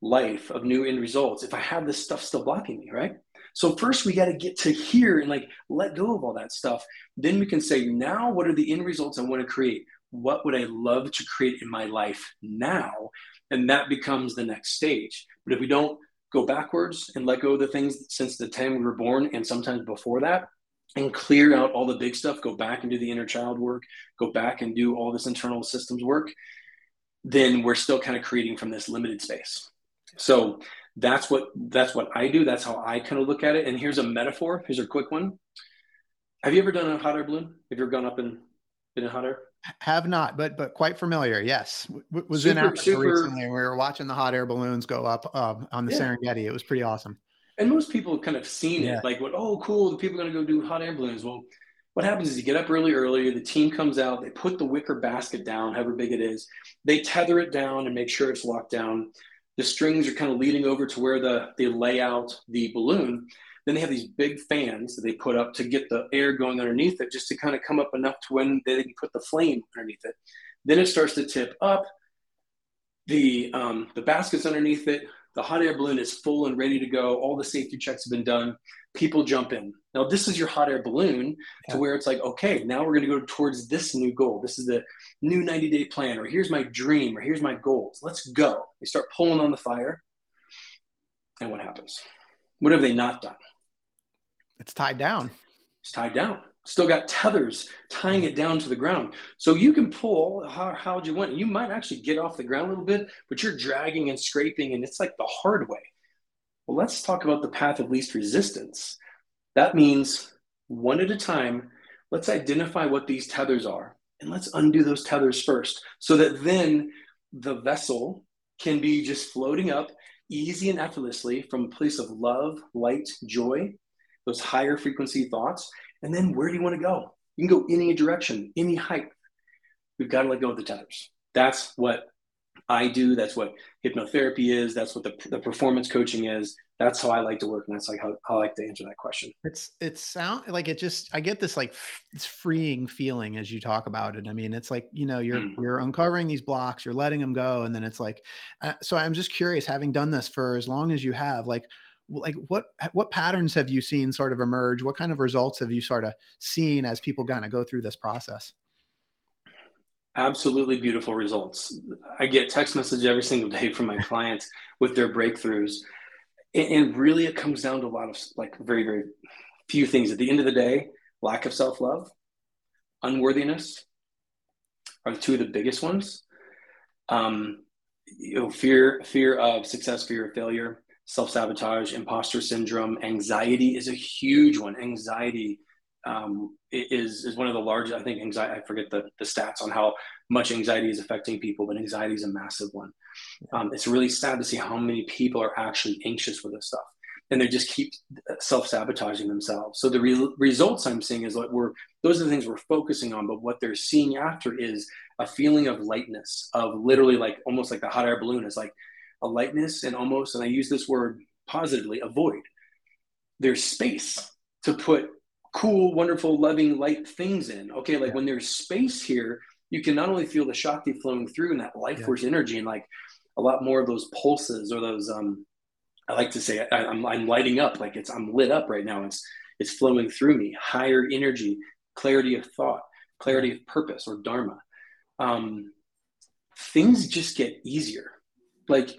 life of new end results if I have this stuff still blocking me, right? So first we got to get to here and like let go of all that stuff. Then we can say, now what are the end results I want to create? What would I love to create in my life now? And that becomes the next stage. But if we don't go backwards and let go of the things since the time we were born and sometimes before that, and clear out all the big stuff, go back and do the inner child work, go back and do all this internal systems work, then we're still kind of creating from this limited space. So that's what that's what I do. That's how I kind of look at it. And here's a metaphor. Here's a quick one. Have you ever done a hot air balloon? Have you ever gone up and been in hot air? Have not, but but quite familiar. Yes, w- was super, in Africa super, recently. We were watching the hot air balloons go up um, on the yeah. Serengeti. It was pretty awesome. And most people have kind of seen yeah. it, like, what? Oh, cool! The people are going to go do hot air balloons. Well, what happens is you get up really early. The team comes out. They put the wicker basket down, however big it is. They tether it down and make sure it's locked down the strings are kind of leading over to where the they lay out the balloon. Then they have these big fans that they put up to get the air going underneath it, just to kind of come up enough to when they can put the flame underneath it. Then it starts to tip up. The um, the basket's underneath it. The hot air balloon is full and ready to go. All the safety checks have been done. People jump in. Now, this is your hot air balloon yeah. to where it's like, okay, now we're going to go towards this new goal. This is the new 90 day plan, or here's my dream, or here's my goals. Let's go. They start pulling on the fire. And what happens? What have they not done? It's tied down. It's tied down still got tethers tying mm. it down to the ground. So you can pull how, how'd you want. You might actually get off the ground a little bit, but you're dragging and scraping, and it's like the hard way. Well, let's talk about the path of least resistance. That means one at a time, let's identify what these tethers are, and let's undo those tethers first so that then the vessel can be just floating up easy and effortlessly from a place of love, light, joy, those higher frequency thoughts. And then where do you want to go? You can go any direction, any height. We've got to let go of the tethers. That's what I do. That's what hypnotherapy is. That's what the, the performance coaching is. That's how I like to work, and that's like how, how I like to answer that question. It's it sound like it just I get this like this freeing feeling as you talk about it. I mean, it's like you know you're mm. you're uncovering these blocks, you're letting them go, and then it's like. Uh, so I'm just curious, having done this for as long as you have, like like what what patterns have you seen sort of emerge what kind of results have you sort of seen as people kind of go through this process absolutely beautiful results. I get text message every single day from my clients with their breakthroughs. And, really it comes down to a lot of like very very few things. At the end of the day lack of self-love unworthiness are two of the biggest ones. Um, you know fear fear of success fear of failure self sabotage, imposter syndrome, anxiety is a huge one. Anxiety um, is is one of the largest. I think anxiety. I forget the the stats on how much anxiety is affecting people, but anxiety is a massive one. Um, it's really sad to see how many people are actually anxious with this stuff. and they just keep self-sabotaging themselves so the re- results i'm seeing is like we're those are the things we're focusing on but what they're seeing after is a feeling of lightness of literally like almost like the hot air balloon is like a lightness and almost and i use this word positively a void there's space to put cool wonderful loving light things in okay like yeah. when there's space here you can not only feel the shakti flowing through and that life force energy and like a lot more of those pulses or those um I like to say I, am I'm, I'm lighting up like it's I'm lit up right now. It's it's flowing through me. Higher energy, clarity of thought, clarity of purpose or dharma. Um, things just get easier. Like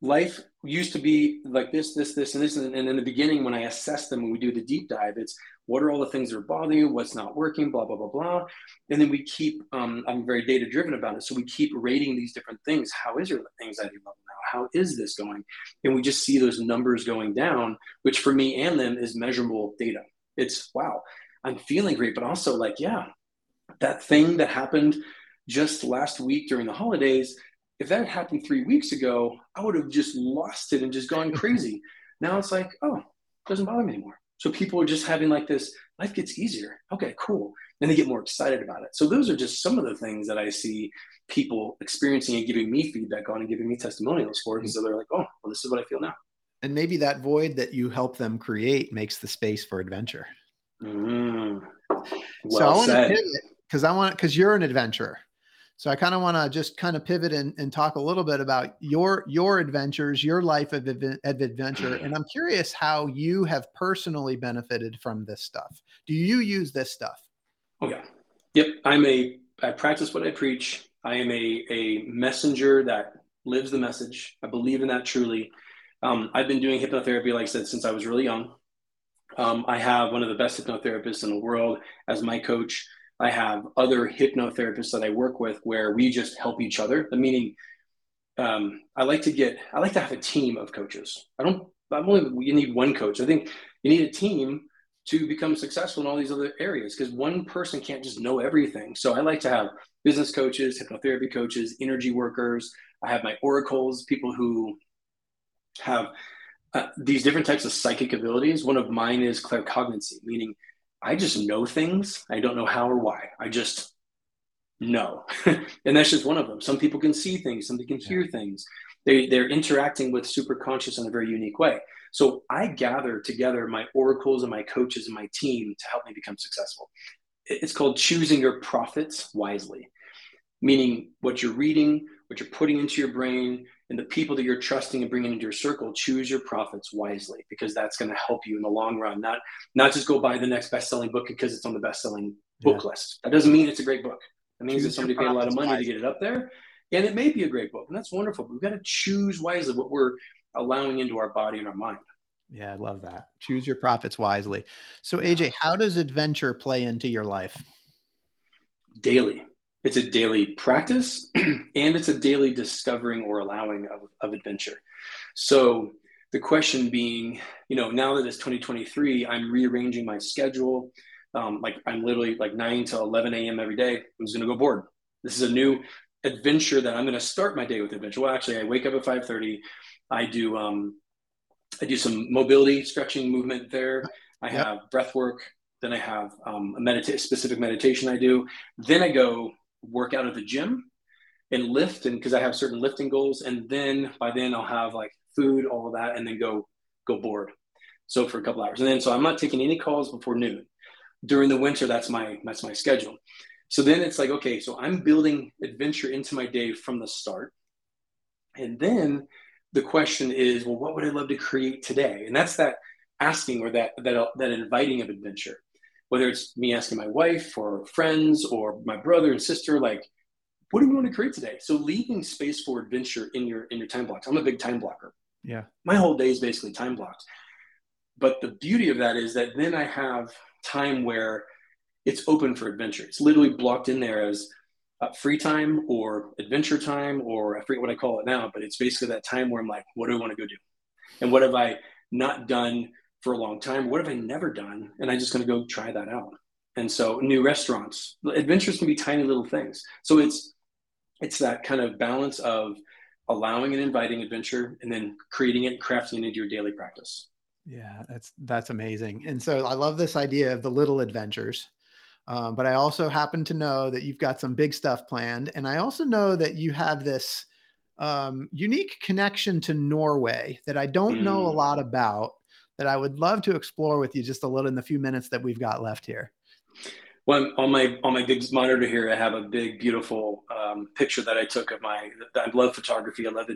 life used to be like this, this, this, and this. And in the beginning, when I assess them, when we do the deep dive, it's what are all the things that are bothering you? What's not working? Blah, blah, blah, blah. And then we keep, um, I'm very data driven about it. So we keep rating these different things. How is your anxiety level now? How is this going? And we just see those numbers going down, which for me and them is measurable data. It's wow, I'm feeling great, but also like, yeah, that thing that happened just last week during the holidays, if that had happened three weeks ago, I would have just lost it and just gone [laughs] crazy. now it's like, oh, it doesn't bother me anymore. So people are just having like this, life gets easier. Okay, cool. And they get more excited about it. So those are just some of the things that I see people experiencing and giving me feedback on and giving me testimonials for. And so they're like, oh, well, this is what I feel now. And maybe that void that you help them create makes the space for adventure. Mm, well so I want to pivot because I want because you're an adventurer. So I kind of want to just kind of pivot and, and talk a little bit about your your adventures, your life of, adventure, and I'm curious how you have personally benefited from this stuff. Do you use this stuff? Oh yeah, yep. I'm a I practice what I preach. I am a a messenger that lives the message. I believe in that truly. Um, I've been doing hypnotherapy, like I said, since I was really young. Um, I have one of the best hypnotherapists in the world as my coach. I have other hypnotherapists that I work with where we just help each other. The meaning, um, I like to get, I like to have a team of coaches. I don't, I'm only, you need one coach. I think you need a team to become successful in all these other areas because one person can't just know everything. So I like to have business coaches, hypnotherapy coaches, energy workers. I have my oracles, people who have uh, these different types of psychic abilities. One of mine is claircognizance, meaning I just know things. I don't know how or why. I just know. [laughs] and that's just one of them. Some people can see things, some people can hear things. They, they're interacting with super conscious in a very unique way. So I gather together my oracles and my coaches and my team to help me become successful. It's called choosing your prophets wisely, meaning what you're reading, what you're putting into your brain, and the people that you're trusting and bringing into your circle choose your prophets wisely because that's going to help you in the long run not not just go buy the next best-selling book because it's on the best-selling yeah. book list. That doesn't mean it's a great book. That means choose that somebody paid a lot of money wisely. to get it up there and it may be a great book and that's wonderful but we've got to choose wisely what we're allowing into our body and our mind. Yeah i love that. Choose your prophets wisely. So aj how does adventure play into your life? Daily it's a daily practice [clears throat] and it's a daily discovering or allowing of, of adventure. So the question being, you know, now that it's 2023, I'm rearranging my schedule. Um, like I'm literally like 9 to 11 a.m. every day. I'm just going to go board. This is a new adventure that I'm going to start my day with adventure. Well, actually, I wake up at 5:30. I do um, I do some mobility, stretching, movement there. I yep. have breath work. Then I have um, a medita- specific meditation I do. Then I go work out at the gym and lift and because I have certain lifting goals and then by then I'll have like food all of that and then go go board. So for a couple hours. And then so I'm not taking any calls before noon. During the winter that's my that's my schedule. So then it's like okay so I'm building adventure into my day from the start. And then the question is well what would I love to create today? And that's that asking or that that that inviting of adventure whether it's me asking my wife or friends or my brother and sister, like, what do we want to create today? So leaving space for adventure in your in your time blocks. I'm a big time blocker. Yeah. My whole day is basically time blocked. But the beauty of that is that then I have time where it's open for adventure. It's literally blocked in there as uh, free time or adventure time, or I forget what I call it now, but it's basically that time where I'm like, what do I want to go do? And what have I not done for a long time. What have I never done? And I'm just going to go try that out. And so new restaurants, adventures can be tiny little things. So it's it's that kind of balance of allowing and inviting adventure and then creating it and crafting it into your daily practice. Yeah, that's that's amazing. And so I love this idea of the little adventures. Um, but I also happen to know that you've got some big stuff planned, and I also know that you have this um, unique connection to Norway that I don't mm. know a mm. lot about. That I would love to explore with you just a little in the few minutes that we've got left here. Well, on my on my big monitor here, I have a big, beautiful um, picture that I took of my. I love photography. I love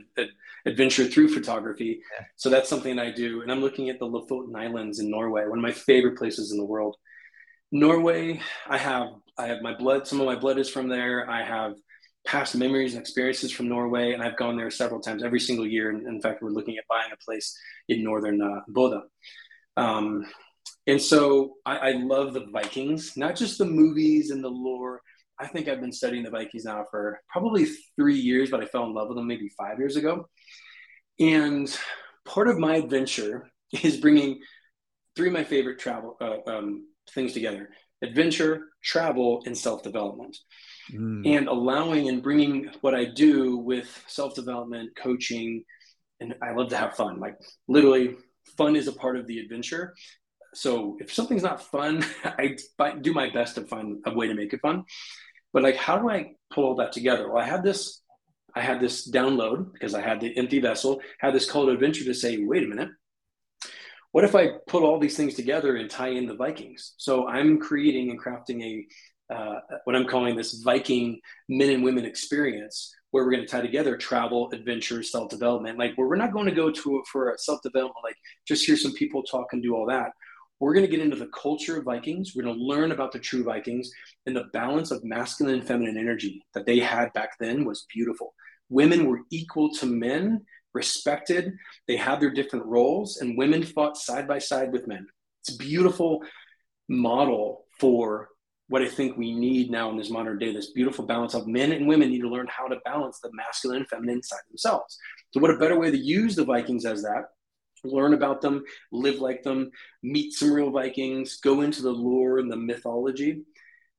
adventure through photography. Yeah. So that's something I do. And I'm looking at the Lofoten Islands in Norway, one of my favorite places in the world. Norway, I have I have my blood. Some of my blood is from there. I have past memories and experiences from Norway, and I've gone there several times, every single year. And in fact, we're looking at buying a place in northern uh, Bodø. Um, and so I, I love the Vikings, not just the movies and the lore. I think I've been studying the Vikings now for probably three years, but I fell in love with them maybe five years ago. And part of my adventure [laughs] is bringing three of my favorite travel uh, um, things together adventure, travel, and self development. Mm. And allowing and bringing what I do with self development, coaching, and I love to have fun. Like literally, fun is a part of the adventure so if something's not fun, [laughs] I do my best to find a way to make it fun. But like, how do I pull all that together? Well, I had this, I had this download because I had the empty vessel, had this call to adventure to say, wait a minute, what if I put all these things together and tie in the Vikings? So I'm creating and crafting a uh, what I'm calling this Viking men and women experience where we're going to tie together travel, adventure, self development. Like where we're not going to go to for a self development, like just hear some people talk and do all that. We're going to get into the culture of Vikings. We're going to learn about the true Vikings and the balance of masculine and feminine energy that they had back then was beautiful. Women were equal to men, respected. They had their different roles, and women fought side by side with men. It's a beautiful model for what I think we need now in this modern day this beautiful balance of men and women need to learn how to balance the masculine and feminine inside themselves. So, what a better way to use the Vikings as that learn about them, live like them, meet some real Vikings, go into the lore and the mythology,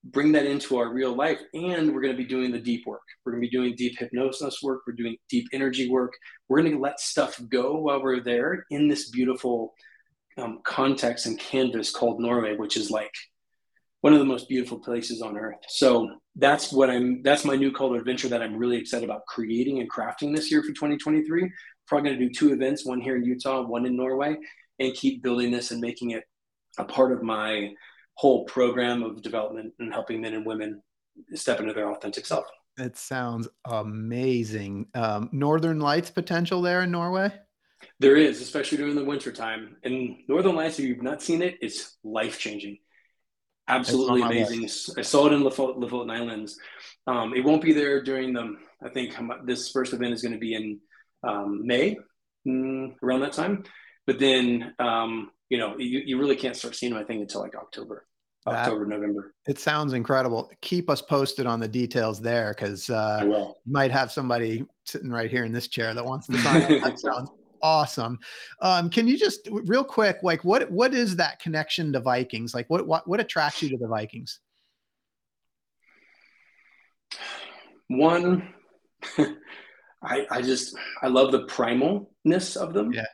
bring that into our real life. And we're going to be doing the deep work. We're going to be doing deep hypnosis work. We're doing deep energy work. We're going to let stuff go while we're there in this beautiful um, context and canvas called Norway, which is like one of the most beautiful places on earth. So that's what I'm, that's my new to adventure that I'm really excited about creating and crafting this year for 2023 probably going to do two events, one here in Utah, one in Norway, and keep building this and making it a part of my whole program of development and helping men and women step into their authentic self. It sounds amazing. Um, Northern Lights potential there in Norway? There is, especially during the winter time. And Northern Lights, if you've not seen it, it's life changing. Absolutely amazing. I saw it in Lofoten Islands. Um, it won't be there during the, I think this first event is going to be in um, May, mm, around that time. But then, um, you know, you, you really can't start seeing them, I think, until like October. That, October, November. It sounds incredible. Keep us posted on the details there because uh, you might have somebody sitting right here in this chair that wants to sign up. That [laughs] sounds awesome. Um, can you just real quick, like what what is that connection to Vikings? Like what what what attracts you to the Vikings? One, [laughs] I, I just I love the primalness of them. Yeah.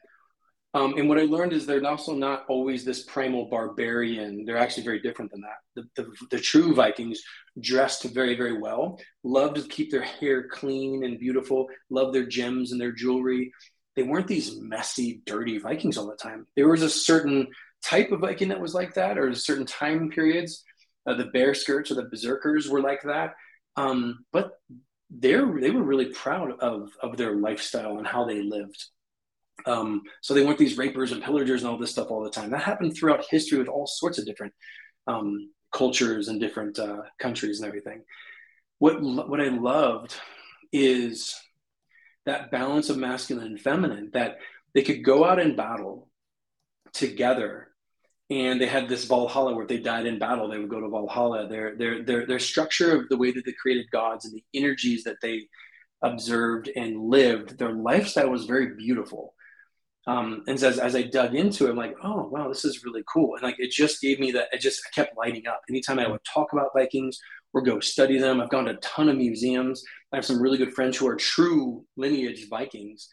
Um, and what I learned is they're also not always this primal barbarian. They're actually very different than that. The, the, the, true Vikings dressed very, very well, loved to keep their hair clean and beautiful, loved their gems and their jewelry. They weren't these messy, dirty Vikings all the time. There was a certain type of Viking that was like that, or certain time periods. Uh, the bear skirts or the berserkers were like that. Um, but they're they were really proud of of their lifestyle and how they lived. Um, so they weren't these rapers and pillagers and all this stuff all the time. That happened throughout history with all sorts of different um, cultures and different uh, countries and everything. What what I loved is that balance of masculine and feminine. That they could go out in battle together and they had this Valhalla where they died in battle. They would go to Valhalla. Their their their their structure of the way that they created gods and the energies that they observed and lived, their lifestyle was very beautiful. Um, and as, as I dug into it, I'm like, oh wow, this is really cool. And like it just gave me that. It just kept lighting up. Anytime I would talk about Vikings or go study them, I've gone to a ton of museums. I have some really good friends who are true lineage Vikings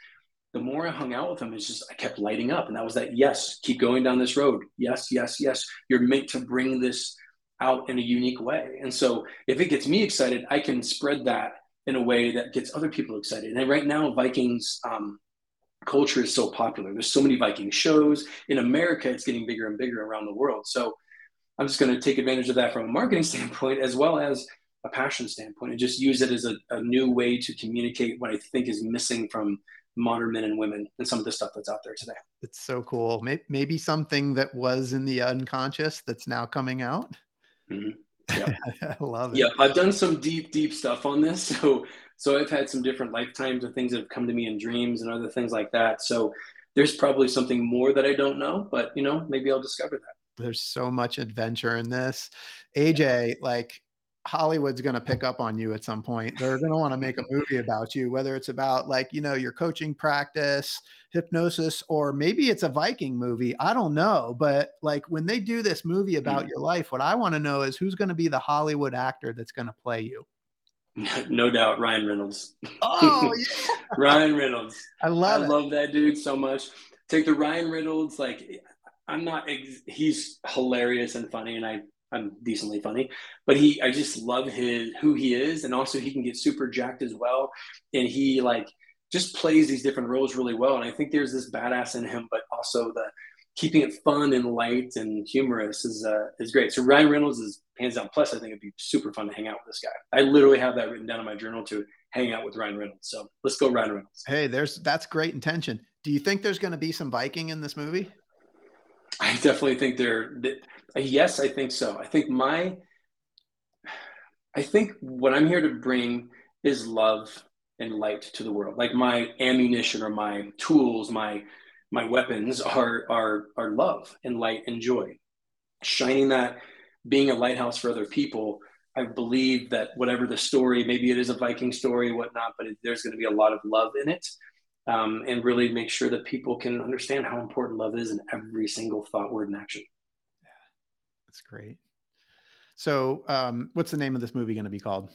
the more I hung out with them, it's just I kept lighting up. And that was that, yes, keep going down this road. Yes, yes, yes. You're meant to bring this out in a unique way. And so if it gets me excited, I can spread that in a way that gets other people excited. And right now, Vikings um, culture is so popular. There's so many Viking shows. In America, it's getting bigger and bigger around the world. So I'm just going to take advantage of that from a marketing [laughs] standpoint as well as a passion standpoint and just use it as a, a new way to communicate what I think is missing from modern men and women and some of the stuff that's out there today. It's so cool. Maybe something that was in the unconscious that's now coming out. Mm-hmm. Yeah, [laughs] I love it. Yeah, I've done some deep, deep stuff on this. [laughs] So, so I've had some different lifetimes of things that have come to me in dreams and other things like that. So, there's probably something more that I don't know, but you know, maybe I'll discover that. There's so much adventure in this. AJ, like Hollywood's going to pick up on you at some point. They're going to want to make a movie about you, whether it's about like, you know, your coaching practice, hypnosis, or maybe it's a Viking movie. I don't know. But like when they do this movie about mm. your life, what I want to know is who's going to be the Hollywood actor that's going to play you. [laughs] No doubt, Ryan Reynolds. Oh, [laughs] yeah. Ryan Reynolds. I love I it. love that dude so much. Take the Ryan Reynolds, like, I'm not, he's hilarious and funny, and I I'm decently funny, but he I just love his who he is, and also he can get super jacked as well, and he like just plays these different roles really well. And I think there's this badass in him, but also the keeping it fun and light and humorous is uh, is great. So Ryan Reynolds is hands down. Plus, I think it'd be super fun to hang out with this guy. I literally have that written down in my journal to hang out with Ryan Reynolds. So let's go Ryan Reynolds. Hey, there's that's great intention. Do you think there's going to be some Viking in this movie? I definitely think they're. Yes, I think so. I think my, I think what I'm here to bring is love and light to the world. Like my ammunition or my tools, my my weapons are are are love and light and joy. Shining that, being a lighthouse for other people. I believe that whatever the story, maybe it is a Viking story, whatnot, but it, there's going to be a lot of love in it um, and really make sure that people can understand how important love is in every single thought, word, and action. Yeah, that's great. So, um, what's the name of this movie going to be called?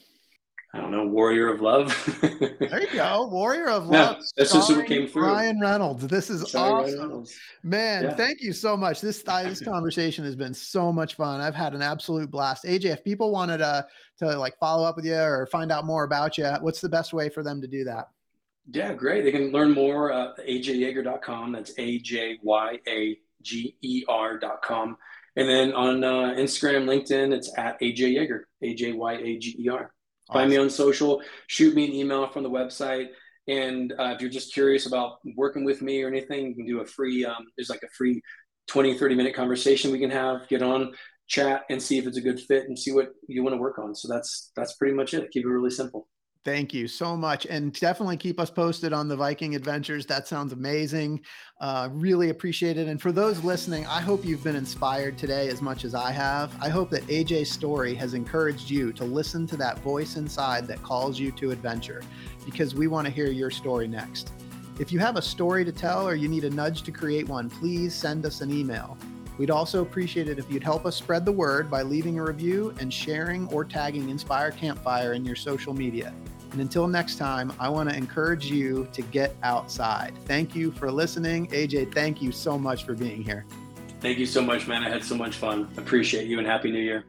I don't know, Warrior of Love. there you go, Warrior of [laughs] Love. Yeah, that's just what came through. Ryan Reynolds. This is Sorry, awesome, man. Yeah. Thank you so much. This this [laughs] conversation has been so much fun. I've had an absolute blast. AJ, if people wanted to to like follow up with you or find out more about you, what's the best way for them to do that? Yeah, great. They can learn more at ajyager.com. That's A J Y A G E R.com. And then on uh, Instagram, LinkedIn, it's at AJ Yager, A J Y A G E R. Awesome. Find me on social, shoot me an email from the website. And uh, if you're just curious about working with me or anything, you can do a free, um, there's like a free 20, 30 minute conversation we can have, get on, chat, and see if it's a good fit and see what you want to work on. So that's that's pretty much it. Keep it really simple. Thank you so much. And definitely keep us posted on the Viking adventures. That sounds amazing. Uh, really appreciate it. And for those listening, I hope you've been inspired today as much as I have. I hope that AJ's story has encouraged you to listen to that voice inside that calls you to adventure because we want to hear your story next. If you have a story to tell or you need a nudge to create one, please send us an email. We'd also appreciate it if you'd help us spread the word by leaving a review and sharing or tagging Inspire Campfire in your social media. And until next time, I want to encourage you to get outside. Thank you for listening. AJ, thank you so much for being here. Thank you so much, man. I had so much fun. Appreciate you and Happy New Year.